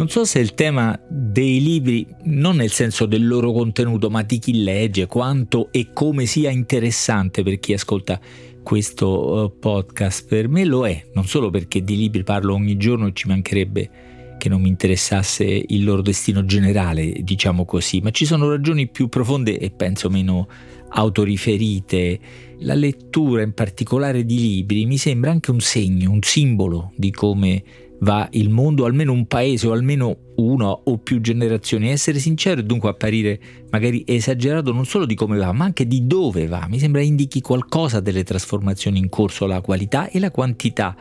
Non so se il tema dei libri, non nel senso del loro contenuto, ma di chi legge, quanto e come sia interessante per chi ascolta questo eh, podcast, per me lo è, non solo perché di libri parlo ogni giorno e ci mancherebbe che non mi interessasse il loro destino generale, diciamo così, ma ci sono ragioni più profonde e penso meno autoriferite. La lettura in particolare di libri mi sembra anche un segno, un simbolo di come va il mondo, almeno un paese o almeno una o più generazioni. Essere sincero e dunque apparire magari esagerato non solo di come va, ma anche di dove va. Mi sembra indichi qualcosa delle trasformazioni in corso, la qualità e la quantità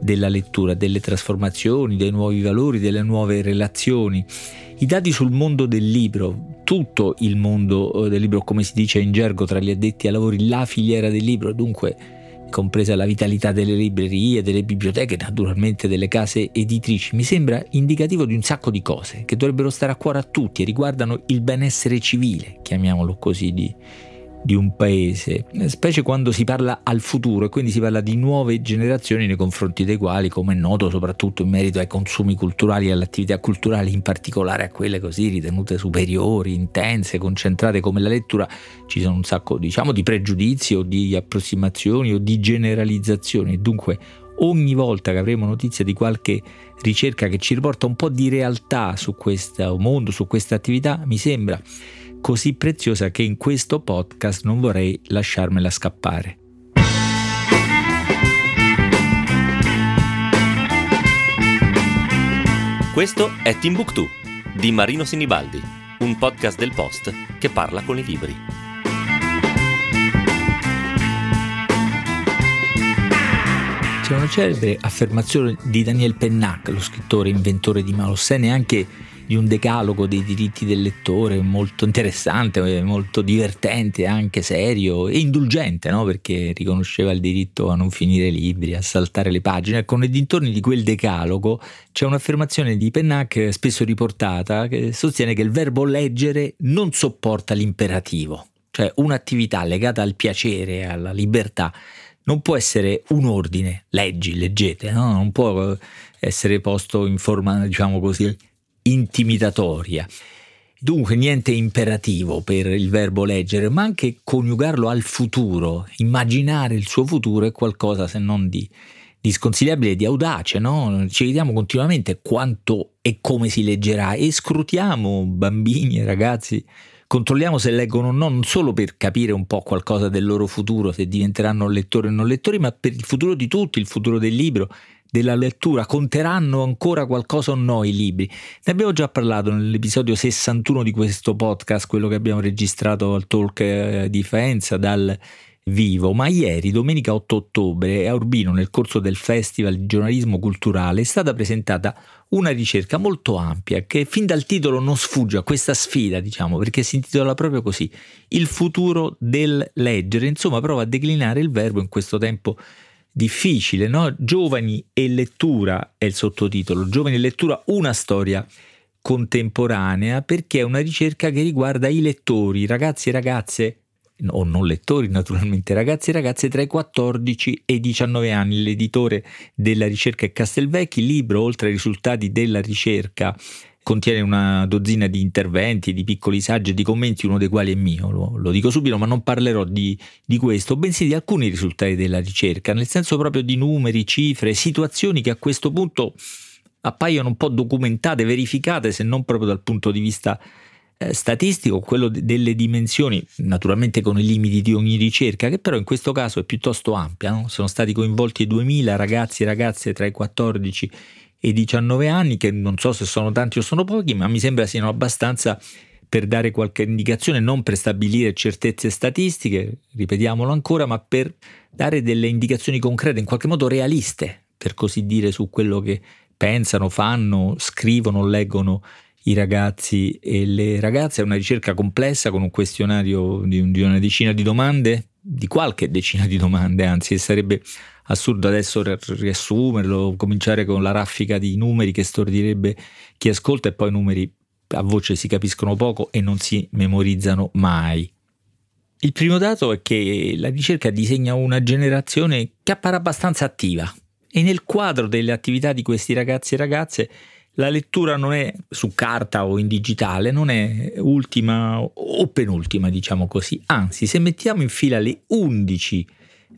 della lettura, delle trasformazioni, dei nuovi valori, delle nuove relazioni. I dati sul mondo del libro, tutto il mondo eh, del libro, come si dice in gergo tra gli addetti ai lavori, la filiera del libro, dunque compresa la vitalità delle librerie, delle biblioteche, naturalmente delle case editrici, mi sembra indicativo di un sacco di cose che dovrebbero stare a cuore a tutti e riguardano il benessere civile, chiamiamolo così, di, di un paese, specie quando si parla al futuro e quindi si parla di nuove generazioni nei confronti dei quali, come è noto, soprattutto in merito ai consumi culturali e alle attività culturali, in particolare a quelle così ritenute superiori, intense, concentrate come la lettura, ci sono un sacco diciamo di pregiudizi o di approssimazioni o di generalizzazioni. Dunque ogni volta che avremo notizia di qualche ricerca che ci riporta un po' di realtà su questo mondo, su questa attività, mi sembra così preziosa che in questo podcast non vorrei lasciarmela scappare. Questo è Timbuktu di Marino Sinibaldi, un podcast del Post che parla con i libri. C'è una celebre affermazione di Daniel Pennac, lo scrittore inventore di Malossene, anche di un decalogo dei diritti del lettore molto interessante, molto divertente, anche serio e indulgente, no? perché riconosceva il diritto a non finire libri, a saltare le pagine. Ecco, nei dintorni di quel decalogo c'è un'affermazione di Pennac spesso riportata che sostiene che il verbo leggere non sopporta l'imperativo, cioè un'attività legata al piacere, alla libertà non può essere un ordine, leggi, leggete, no? non può essere posto in forma, diciamo così, intimidatoria. Dunque niente imperativo per il verbo leggere, ma anche coniugarlo al futuro, immaginare il suo futuro è qualcosa se non di, di sconsigliabile, di audace, no? Ci chiediamo continuamente quanto e come si leggerà e scrutiamo bambini e ragazzi, controlliamo se leggono o no, non solo per capire un po' qualcosa del loro futuro, se diventeranno lettori o non lettori, ma per il futuro di tutti, il futuro del libro della lettura conteranno ancora qualcosa o no i libri? Ne abbiamo già parlato nell'episodio 61 di questo podcast, quello che abbiamo registrato al talk eh, di Faenza dal vivo, ma ieri, domenica 8 ottobre, a Urbino, nel corso del Festival di giornalismo culturale, è stata presentata una ricerca molto ampia che fin dal titolo non sfugge a questa sfida, diciamo, perché si intitola proprio così, Il futuro del leggere, insomma prova a declinare il verbo in questo tempo difficile, no? Giovani e lettura è il sottotitolo, Giovani e lettura, una storia contemporanea, perché è una ricerca che riguarda i lettori, ragazzi e ragazze, o non lettori naturalmente, ragazzi e ragazze tra i 14 e i 19 anni. L'editore della ricerca è Castelvecchi, libro oltre ai risultati della ricerca contiene una dozzina di interventi, di piccoli saggi e di commenti, uno dei quali è mio, lo, lo dico subito, ma non parlerò di, di, questo, bensì di alcuni risultati della ricerca, nel senso proprio di numeri, cifre, situazioni che a questo punto appaiono un po' documentate, verificate, se non proprio dal punto di vista eh, statistico, quello de- delle dimensioni, naturalmente con i limiti di ogni ricerca, che però in questo caso è piuttosto ampia. No? Sono stati coinvolti 2000 ragazzi e ragazze tra i 14 e 19 anni, che non so se sono tanti o sono pochi, ma mi sembra siano abbastanza per dare qualche indicazione, non per stabilire certezze statistiche, ripetiamolo ancora, ma per dare delle indicazioni concrete, in qualche modo realiste, per così dire, su quello che pensano, fanno, scrivono, leggono i ragazzi e le ragazze. È una ricerca complessa con un questionario di, una decina di domande, di qualche decina di domande, anzi sarebbe assurdo adesso riassumerlo, cominciare con la raffica di numeri che stordirebbe chi ascolta e poi numeri a voce si capiscono poco e non si memorizzano mai. Il primo dato è che la ricerca disegna una generazione che appare abbastanza attiva e nel quadro delle attività di questi ragazzi e ragazze la lettura non è su carta o in digitale, non è ultima o penultima, diciamo così. Anzi, se mettiamo in fila le 11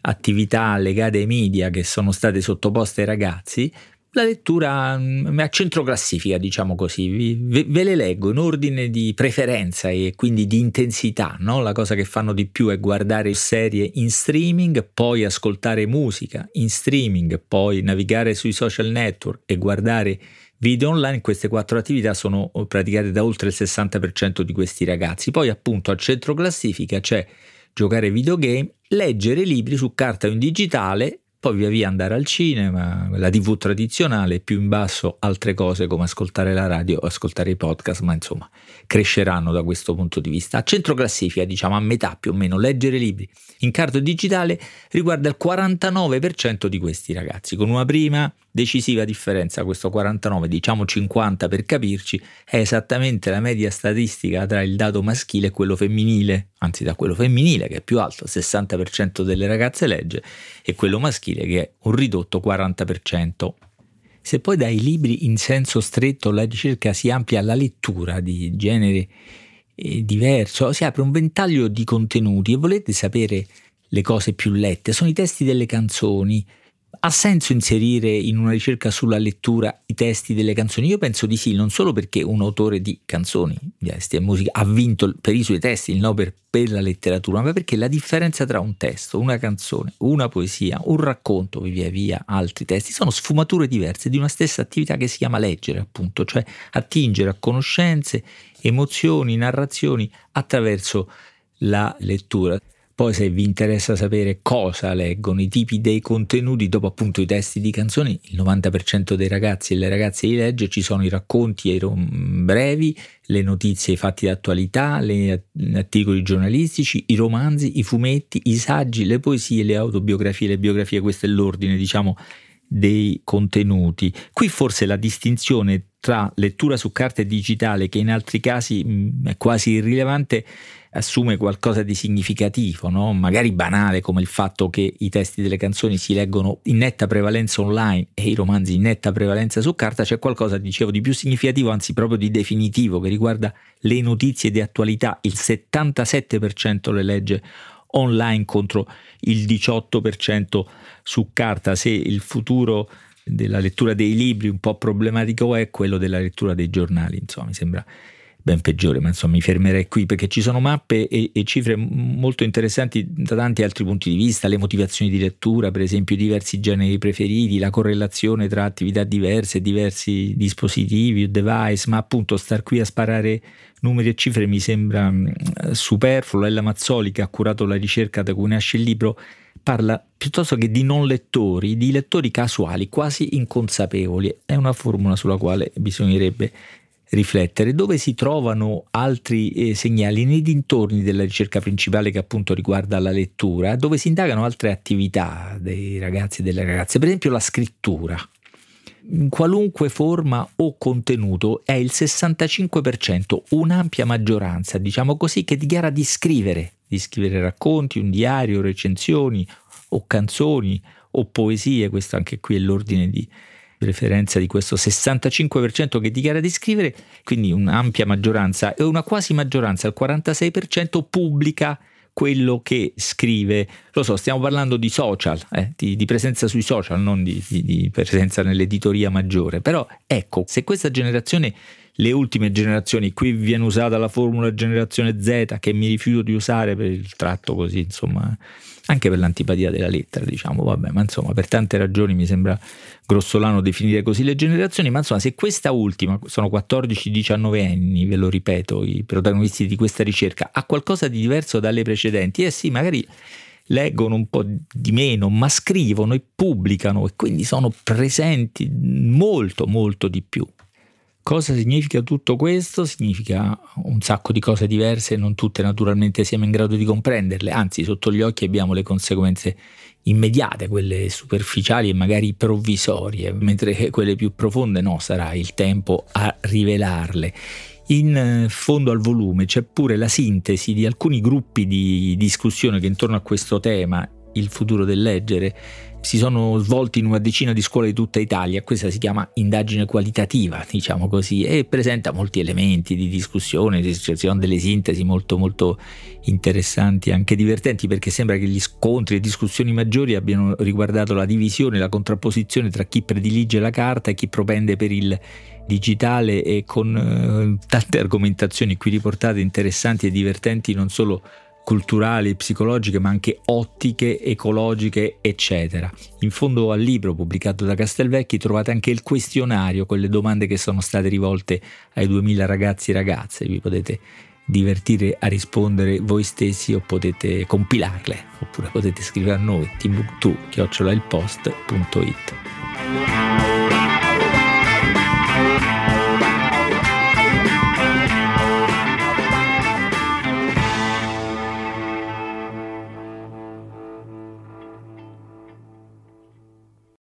attività legate ai media che sono state sottoposte ai ragazzi, la lettura mm, a centro classifica, diciamo così, ve, ve, le leggo in ordine di preferenza e quindi di intensità. No? La cosa che fanno di più è guardare serie in streaming, poi ascoltare musica in streaming, poi navigare sui social network e guardare video online. Queste quattro attività sono praticate da oltre il 60% di questi ragazzi. Poi appunto a centro classifica c'è giocare videogame, leggere libri su carta o in digitale poi via via andare al cinema, la tv tradizionale, più in basso altre cose come ascoltare la radio o ascoltare i podcast, ma insomma cresceranno da questo punto di vista. A centro classifica, diciamo a metà più o meno, leggere libri in carta digitale riguarda il 49% di questi ragazzi, con una prima decisiva differenza, questo 49, diciamo 50 per capirci, è esattamente la media statistica tra il dato maschile e quello femminile, anzi da quello femminile che è più alto, il 60% delle ragazze legge, e quello maschile che è un ridotto 40%. Se poi dai libri in senso stretto la ricerca si amplia alla lettura di genere eh, diverso, si apre un ventaglio di contenuti e volete sapere le cose più lette, sono i testi delle canzoni, ha senso inserire in una ricerca sulla lettura i testi delle canzoni? Io penso di sì, non solo perché un autore di canzoni, di testi e musica ha vinto per i suoi testi il Nobel per la letteratura, ma perché la differenza tra un testo, una canzone, una poesia, un racconto via via altri testi sono sfumature diverse di una stessa attività che si chiama leggere, appunto, cioè attingere a conoscenze, emozioni, narrazioni attraverso la lettura. Poi se vi interessa sapere cosa leggono, i tipi dei contenuti, dopo appunto i testi di canzoni, il 90% dei ragazzi e le ragazze li legge, ci sono i racconti brevi, le notizie, i fatti d'attualità, gli articoli giornalistici, i romanzi, i fumetti, i saggi, le poesie, le autobiografie, le biografie, questo è l'ordine diciamo dei contenuti. Qui forse la distinzione tra lettura su carta e digitale, che in altri casi mh, è quasi irrilevante, assume qualcosa di significativo, no? magari banale come il fatto che i testi delle canzoni si leggono in netta prevalenza online e i romanzi in netta prevalenza su carta, c'è qualcosa, dicevo, di più significativo, anzi proprio di definitivo, che riguarda le notizie di attualità. Il 77% le legge online contro il 18% su carta. Se il futuro della lettura dei libri un po' problematico è quello della lettura dei giornali, insomma, mi sembra ben peggiore, ma insomma mi fermerei qui perché ci sono mappe e, e, cifre molto interessanti da tanti altri punti di vista, le motivazioni di lettura, per esempio diversi generi preferiti, la correlazione tra attività diverse, diversi dispositivi o device, ma appunto star qui a sparare numeri e cifre mi sembra mh, superfluo. Ella Mazzoli che ha curato la ricerca da cui nasce il libro parla piuttosto che di non lettori, di lettori casuali, quasi inconsapevoli. È una formula sulla quale bisognerebbe riflettere, dove si trovano altri eh, segnali nei dintorni della ricerca principale che appunto riguarda la lettura, dove si indagano altre attività dei ragazzi e delle ragazze, per esempio la scrittura. In qualunque forma o contenuto è il 65%, un'ampia maggioranza, diciamo così, che dichiara di scrivere, di scrivere racconti, un diario, recensioni o canzoni o poesie, questo anche qui è l'ordine di, preferenza di questo 65% che dichiara di scrivere, quindi un'ampia maggioranza e una quasi maggioranza, il 46% pubblica quello che scrive. Lo so, stiamo parlando di social, eh, di, di, presenza sui social, non di, di, di presenza nell'editoria maggiore. Però ecco, se questa generazione le ultime generazioni, qui viene usata la formula generazione Z che mi rifiuto di usare per il tratto così, insomma, anche per l'antipatia della lettera, diciamo, vabbè, ma insomma, per tante ragioni mi sembra grossolano definire così le generazioni, ma insomma, se questa ultima, sono 14-19 anni, ve lo ripeto, i protagonisti di questa ricerca, ha qualcosa di diverso dalle precedenti, eh sì, magari leggono un po' di meno, ma scrivono e pubblicano e quindi sono presenti molto, molto di più. Cosa significa tutto questo? Significa un sacco di cose diverse, non tutte naturalmente siamo in grado di comprenderle, anzi sotto gli occhi abbiamo le conseguenze immediate, quelle superficiali e magari provvisorie, mentre quelle più profonde no, sarà il tempo a rivelarle. In fondo al volume c'è pure la sintesi di alcuni gruppi di discussione che intorno a questo tema il futuro del leggere si sono svolti in una decina di scuole di tutta Italia, questa si chiama indagine qualitativa, diciamo così, e presenta molti elementi di discussione, ci sono delle sintesi molto molto interessanti, e anche divertenti, perché sembra che gli scontri e discussioni maggiori abbiano riguardato la divisione, la contrapposizione tra chi predilige la carta e chi propende per il digitale e con eh, tante argomentazioni qui riportate interessanti e divertenti non solo culturali, psicologiche, ma anche ottiche, ecologiche, eccetera. In fondo al libro pubblicato da Castelvecchi trovate anche il questionario con le domande che sono state rivolte ai 2000 ragazzi e ragazze. Vi potete divertire a rispondere voi stessi o potete compilarle, oppure potete scrivere a noi timbuktu-ilpost.it.